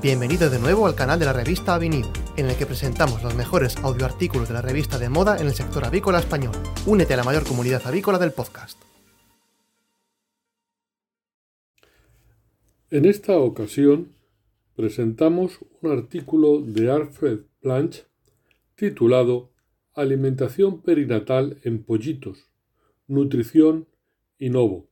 Bienvenido de nuevo al canal de la revista Avenida, en el que presentamos los mejores audioartículos de la revista de moda en el sector avícola español. Únete a la mayor comunidad avícola del podcast. En esta ocasión presentamos un artículo de Alfred Blanche titulado Alimentación perinatal en pollitos, nutrición y novo,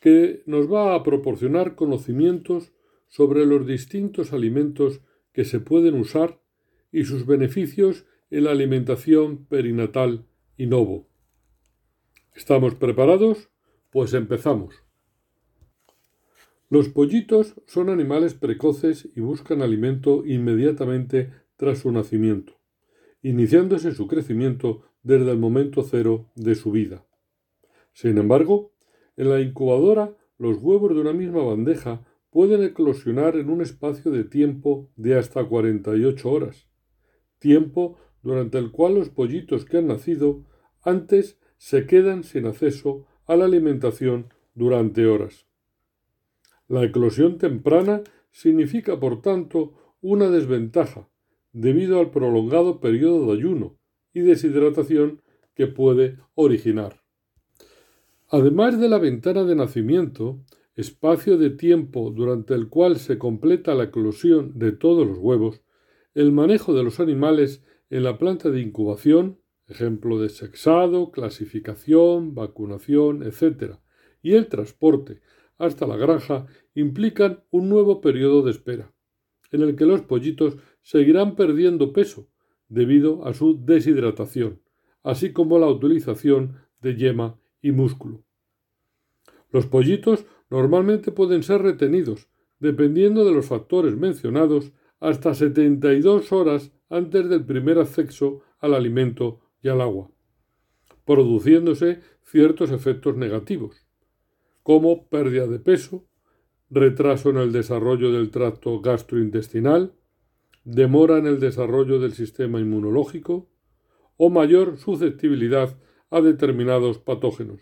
que nos va a proporcionar conocimientos sobre los distintos alimentos que se pueden usar y sus beneficios en la alimentación perinatal y novo. ¿Estamos preparados? Pues empezamos. Los pollitos son animales precoces y buscan alimento inmediatamente tras su nacimiento, iniciándose su crecimiento desde el momento cero de su vida. Sin embargo, en la incubadora los huevos de una misma bandeja pueden eclosionar en un espacio de tiempo de hasta 48 horas, tiempo durante el cual los pollitos que han nacido antes se quedan sin acceso a la alimentación durante horas. La eclosión temprana significa, por tanto, una desventaja debido al prolongado periodo de ayuno y deshidratación que puede originar. Además de la ventana de nacimiento, espacio de tiempo durante el cual se completa la eclosión de todos los huevos, el manejo de los animales en la planta de incubación, ejemplo de sexado, clasificación, vacunación, etc., y el transporte hasta la granja implican un nuevo periodo de espera, en el que los pollitos seguirán perdiendo peso debido a su deshidratación, así como la utilización de yema y músculo. Los pollitos normalmente pueden ser retenidos, dependiendo de los factores mencionados, hasta 72 horas antes del primer acceso al alimento y al agua, produciéndose ciertos efectos negativos, como pérdida de peso, retraso en el desarrollo del tracto gastrointestinal, demora en el desarrollo del sistema inmunológico o mayor susceptibilidad a determinados patógenos.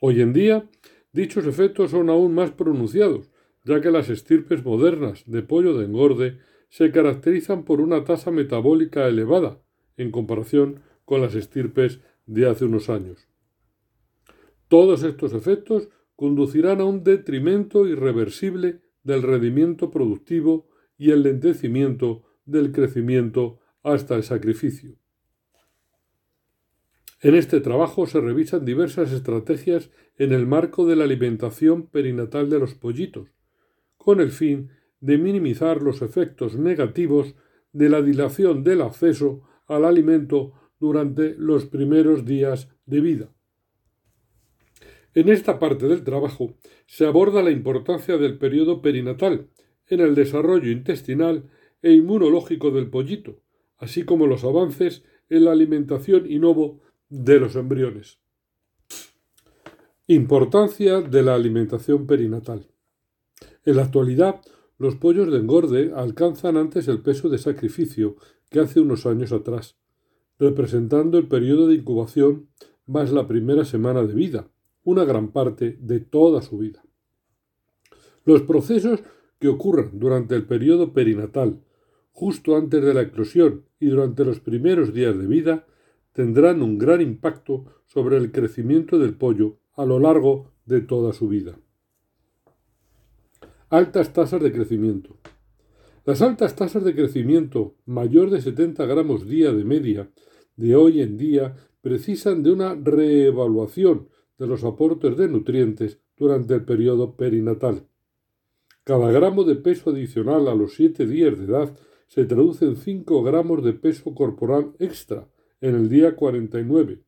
Hoy en día, dichos efectos son aún más pronunciados, ya que las estirpes modernas de pollo de engorde se caracterizan por una tasa metabólica elevada en comparación con las estirpes de hace unos años. Todos estos efectos conducirán a un detrimento irreversible del rendimiento productivo y el lentecimiento del crecimiento hasta el sacrificio. En este trabajo se revisan diversas estrategias en el marco de la alimentación perinatal de los pollitos, con el fin de minimizar los efectos negativos de la dilación del acceso al alimento durante los primeros días de vida. En esta parte del trabajo se aborda la importancia del periodo perinatal en el desarrollo intestinal e inmunológico del pollito, así como los avances en la alimentación inovo de los embriones. Importancia de la alimentación perinatal. En la actualidad, los pollos de engorde alcanzan antes el peso de sacrificio que hace unos años atrás, representando el periodo de incubación más la primera semana de vida, una gran parte de toda su vida. Los procesos que ocurran durante el periodo perinatal, justo antes de la eclosión y durante los primeros días de vida, tendrán un gran impacto sobre el crecimiento del pollo a lo largo de toda su vida. Altas tasas de crecimiento. Las altas tasas de crecimiento, mayor de 70 gramos día de media, de hoy en día precisan de una reevaluación de los aportes de nutrientes durante el periodo perinatal. Cada gramo de peso adicional a los 7 días de edad se traduce en 5 gramos de peso corporal extra en el día 49,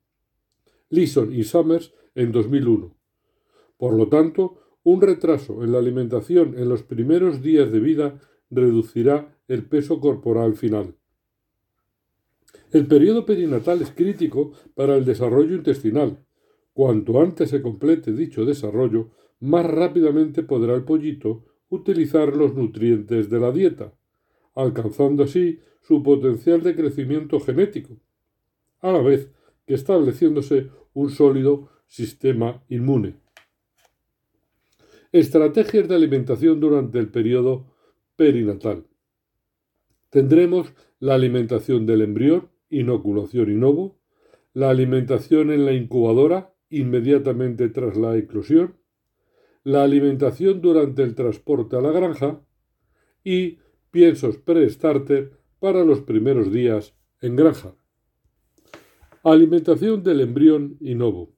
Leeson y Summers en 2001. Por lo tanto, un retraso en la alimentación en los primeros días de vida reducirá el peso corporal final. El periodo perinatal es crítico para el desarrollo intestinal. Cuanto antes se complete dicho desarrollo, más rápidamente podrá el pollito utilizar los nutrientes de la dieta, alcanzando así su potencial de crecimiento genético, a la vez que estableciéndose un sólido sistema inmune. Estrategias de alimentación durante el periodo perinatal. Tendremos la alimentación del embrión, inoculación inovo, la alimentación en la incubadora inmediatamente tras la eclosión, la alimentación durante el transporte a la granja y piensos pre-starter para los primeros días en granja. Alimentación del embrión inovo.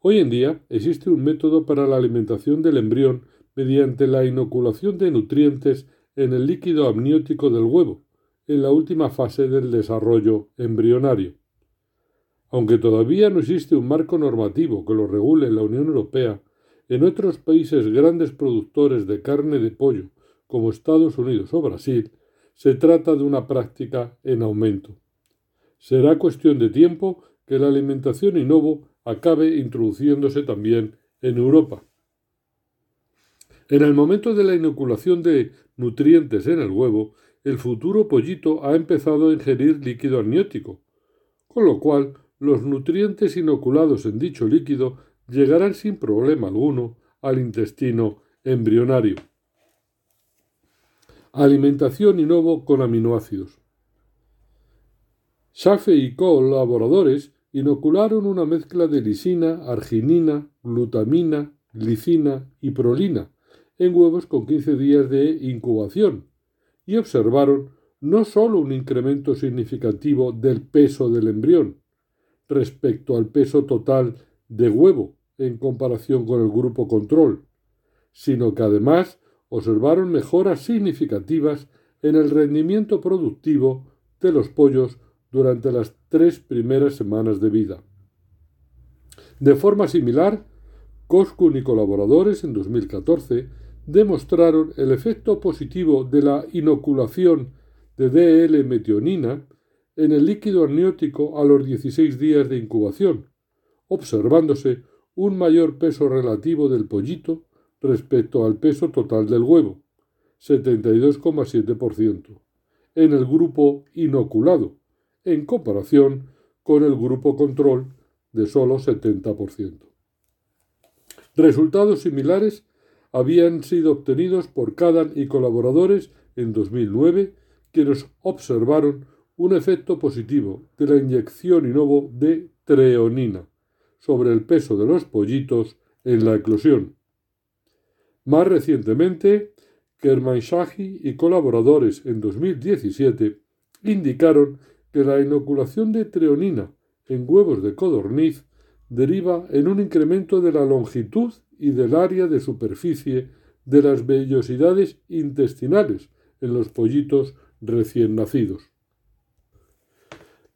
Hoy en día existe un método para la alimentación del embrión mediante la inoculación de nutrientes en el líquido amniótico del huevo, en la última fase del desarrollo embrionario. Aunque todavía no existe un marco normativo que lo regule en la Unión Europea, en otros países grandes productores de carne de pollo, como Estados Unidos o Brasil, se trata de una práctica en aumento. Será cuestión de tiempo que la alimentación inovo acabe introduciéndose también en Europa. En el momento de la inoculación de nutrientes en el huevo, el futuro pollito ha empezado a ingerir líquido amniótico, con lo cual los nutrientes inoculados en dicho líquido llegarán sin problema alguno al intestino embrionario. Alimentación inovo con aminoácidos. Schafe y colaboradores inocularon una mezcla de lisina, arginina, glutamina, glicina y prolina en huevos con 15 días de incubación y observaron no sólo un incremento significativo del peso del embrión, respecto al peso total de huevo en comparación con el grupo control, sino que además observaron mejoras significativas en el rendimiento productivo de los pollos durante las tres primeras semanas de vida. De forma similar, Coscun y colaboradores en 2014 demostraron el efecto positivo de la inoculación de DL-metionina en el líquido amniótico a los 16 días de incubación, observándose un mayor peso relativo del pollito respecto al peso total del huevo, 72,7%, en el grupo inoculado, en comparación con el grupo control de solo 70%. Resultados similares habían sido obtenidos por Cadan y colaboradores en 2009, quienes observaron un efecto positivo de la inyección inovo de treonina sobre el peso de los pollitos en la eclosión. Más recientemente, Kermanshahi y colaboradores en 2017 indicaron que la inoculación de treonina en huevos de codorniz deriva en un incremento de la longitud y del área de superficie de las vellosidades intestinales en los pollitos recién nacidos.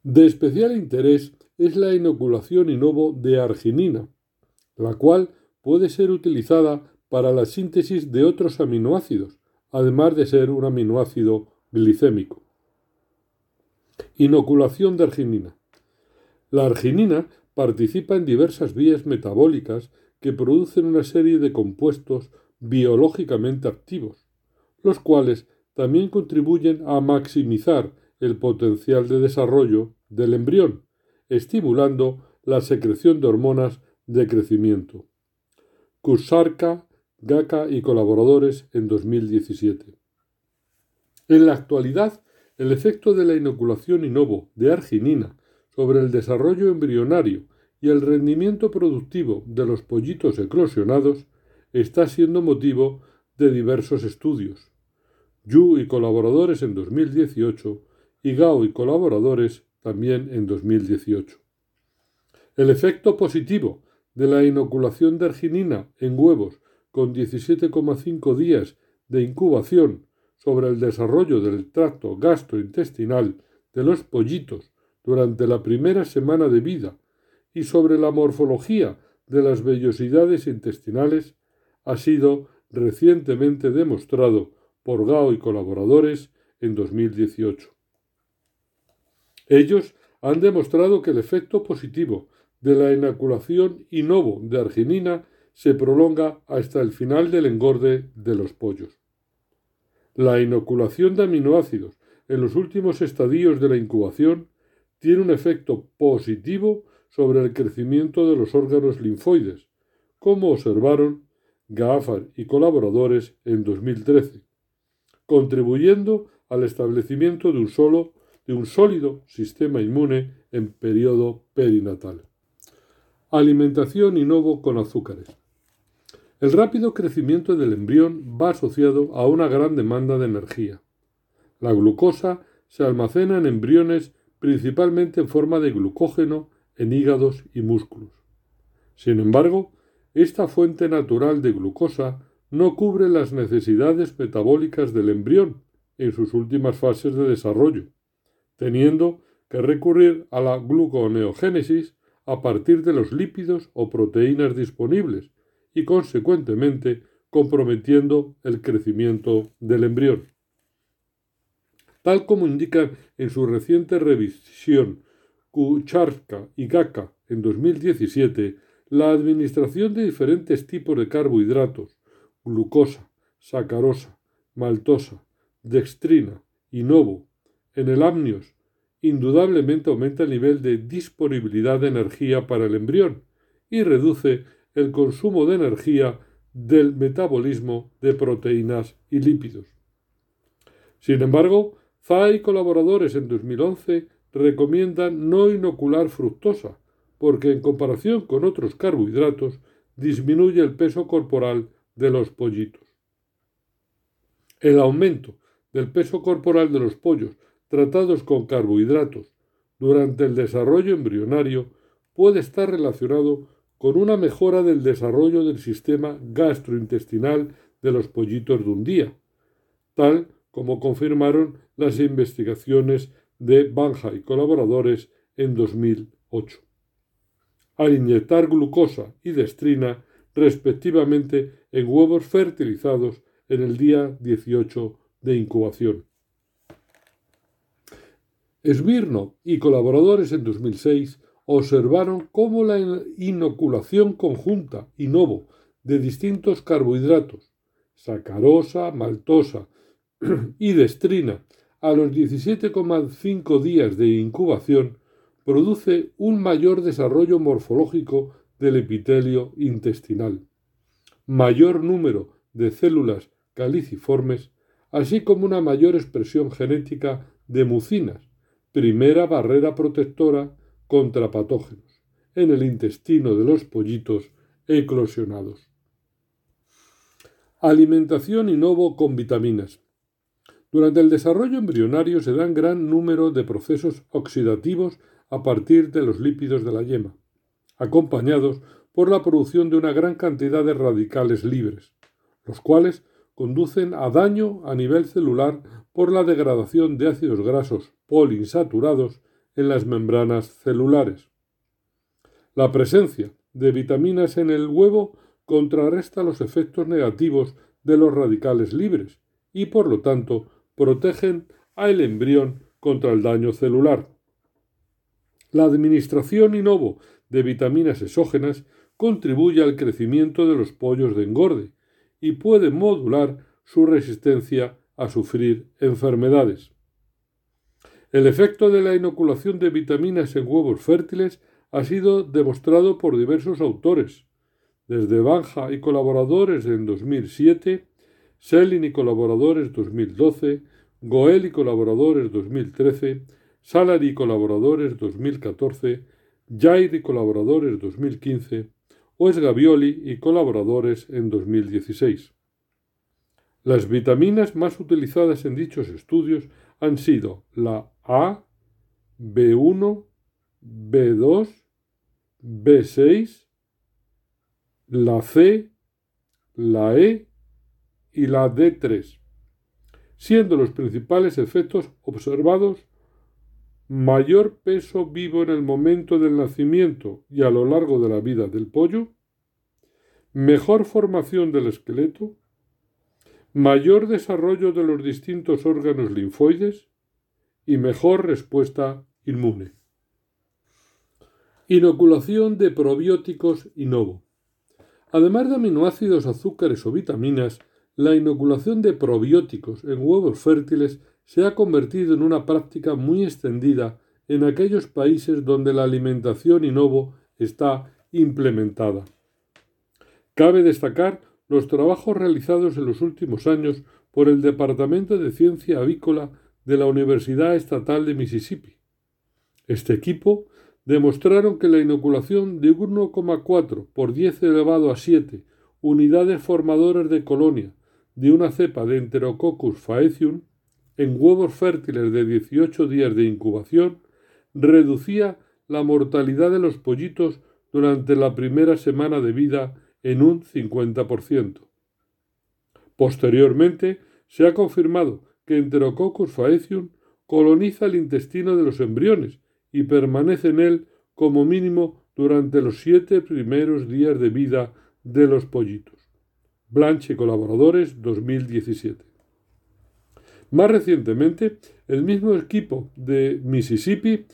De especial interés es la inoculación inovo de arginina, la cual puede ser utilizada para la síntesis de otros aminoácidos, además de ser un aminoácido glicémico. Inoculación de arginina. La arginina participa en diversas vías metabólicas que producen una serie de compuestos biológicamente activos, los cuales también contribuyen a maximizar el potencial de desarrollo del embrión, estimulando la secreción de hormonas de crecimiento. Kusarka, Gaka y colaboradores en 2017. En la actualidad, el efecto de la inoculación inovo de arginina sobre el desarrollo embrionario y el rendimiento productivo de los pollitos eclosionados está siendo motivo de diversos estudios. Yu y colaboradores en 2018 y Gao y colaboradores también en 2018. El efecto positivo de la inoculación de arginina en huevos con 17,5 días de incubación sobre el desarrollo del tracto gastrointestinal de los pollitos durante la primera semana de vida y sobre la morfología de las vellosidades intestinales ha sido recientemente demostrado por Gao y colaboradores en 2018. Ellos han demostrado que el efecto positivo de la inoculación inovo de arginina se prolonga hasta el final del engorde de los pollos. La inoculación de aminoácidos en los últimos estadios de la incubación tiene un efecto positivo sobre el crecimiento de los órganos linfoides, como observaron Gaafar y colaboradores en 2013, contribuyendo al establecimiento de un, solo, sólido sistema inmune en periodo perinatal. Alimentación y con azúcares. El rápido crecimiento del embrión va asociado a una gran demanda de energía. La glucosa se almacena en embriones principalmente en forma de glucógeno en hígados y músculos. Sin embargo, esta fuente natural de glucosa no cubre las necesidades metabólicas del embrión en sus últimas fases de desarrollo, teniendo que recurrir a la gluconeogénesis a partir de los lípidos o proteínas disponibles y, consecuentemente, comprometiendo el crecimiento del embrión. Tal como indican en su reciente revisión Kucharka y Gaka en 2017, la administración de diferentes tipos de carbohidratos, glucosa, sacarosa, maltosa, dextrina y novo, en el amnios, indudablemente aumenta el nivel de disponibilidad de energía para el embrión y reduce el consumo de energía del metabolismo de proteínas y lípidos. Sin embargo, Zay y colaboradores en 2011 recomiendan no inocular fructosa, porque en comparación con otros carbohidratos disminuye el peso corporal de los pollitos. El aumento del peso corporal de los pollos tratados con carbohidratos durante el desarrollo embrionario puede estar relacionado con una mejora del desarrollo del sistema gastrointestinal de los pollitos de un día, tal como confirmaron las investigaciones de Banja y colaboradores en 2008 al inyectar glucosa y destrina respectivamente en huevos fertilizados en el día 18 de incubación. Esmirno y colaboradores en 2006 observaron cómo la inoculación conjunta y novo de distintos carbohidratos, sacarosa, maltosa y destrina, a los 17,5 días de incubación produce un mayor desarrollo morfológico del epitelio intestinal, mayor número de células caliciformes, así como una mayor expresión genética de mucinas, primera barrera protectora contra patógenos, en el intestino de los pollitos eclosionados. Alimentación y novo con vitaminas. Durante el desarrollo embrionario se dan gran número de procesos oxidativos a partir de los lípidos de la yema, acompañados por la producción de una gran cantidad de radicales libres, los cuales conducen a daño a nivel celular por la degradación de ácidos grasos poliinsaturados en las membranas celulares. La presencia de vitaminas en el huevo contrarresta los efectos negativos de los radicales libres y por lo tanto protegen al embrión contra el daño celular. La administración inovo de vitaminas exógenas contribuye al crecimiento de los pollos de engorde y puede modular su resistencia a sufrir enfermedades. El efecto de la inoculación de vitaminas en huevos fértiles ha sido demostrado por diversos autores, desde Banja y colaboradores en 2007, Selin y colaboradores 2012, Goel y colaboradores 2013, Salary Colaboradores 2014, Jair y Colaboradores 2015, Oes Gavioli y Colaboradores en 2016. Las vitaminas más utilizadas en dichos estudios han sido la A, B1, B2, B6, la C, la E y la D3, siendo los principales efectos observados mayor peso vivo en el momento del nacimiento y a lo largo de la vida del pollo, mejor formación del esqueleto, mayor desarrollo de los distintos órganos linfoides y mejor respuesta inmune. Inoculación de probióticos y novo. Además de aminoácidos, azúcares o vitaminas, la inoculación de probióticos en huevos fértiles se ha convertido en una práctica muy extendida en aquellos países donde la alimentación inovo está implementada. Cabe destacar los trabajos realizados en los últimos años por el Departamento de Ciencia Avícola de la Universidad Estatal de Mississippi. Este equipo demostraron que la inoculación de 1,4 por 10 elevado a 7 unidades formadoras de colonia de una cepa de Enterococcus faecium en huevos fértiles de 18 días de incubación reducía la mortalidad de los pollitos durante la primera semana de vida en un 50%. Posteriormente, se ha confirmado que Enterococcus faecium coloniza el intestino de los embriones y permanece en él como mínimo durante los siete primeros días de vida de los pollitos. Blanche colaboradores 2017. Más recientemente, el mismo equipo de Mississippi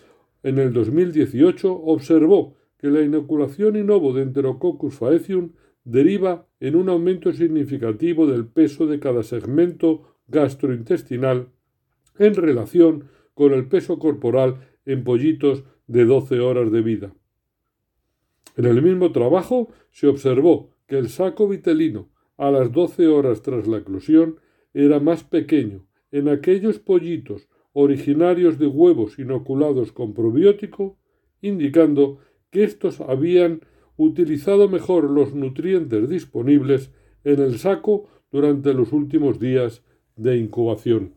en el 2018 observó que la inoculación inovo de Enterococcus faecium deriva en un aumento significativo del peso de cada segmento gastrointestinal en relación con el peso corporal en pollitos de 12 horas de vida. En el mismo trabajo se observó que el saco vitelino a las 12 horas tras la eclosión era más pequeño en aquellos pollitos originarios de huevos inoculados con probiótico, indicando que estos habían utilizado mejor los nutrientes disponibles en el saco durante los últimos días de incubación.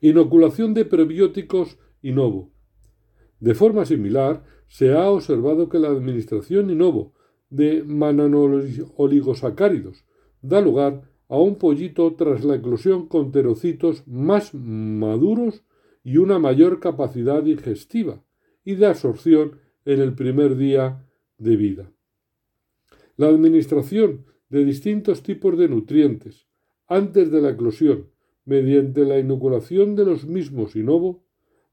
Inoculación de prebióticos Inovo. De forma similar, se ha observado que la administración Inovo de mananoligosacáridos da lugar a un pollito tras la eclosión con terocitos más maduros y una mayor capacidad digestiva y de absorción en el primer día de vida. La administración de distintos tipos de nutrientes antes de la eclosión mediante la inoculación de los mismos inovo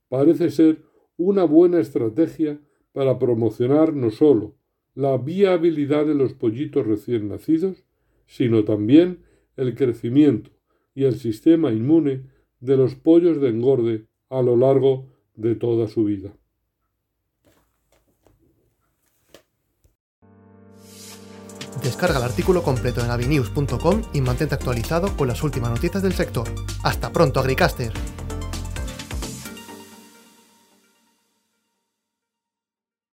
parece ser una buena estrategia para promocionar no solo la viabilidad de los pollitos recién nacidos, sino también el crecimiento y el sistema inmune de los pollos de engorde a lo largo de toda su vida. Descarga el artículo completo en avinews.com y mantente actualizado con las últimas noticias del sector. Hasta pronto, Agricaster.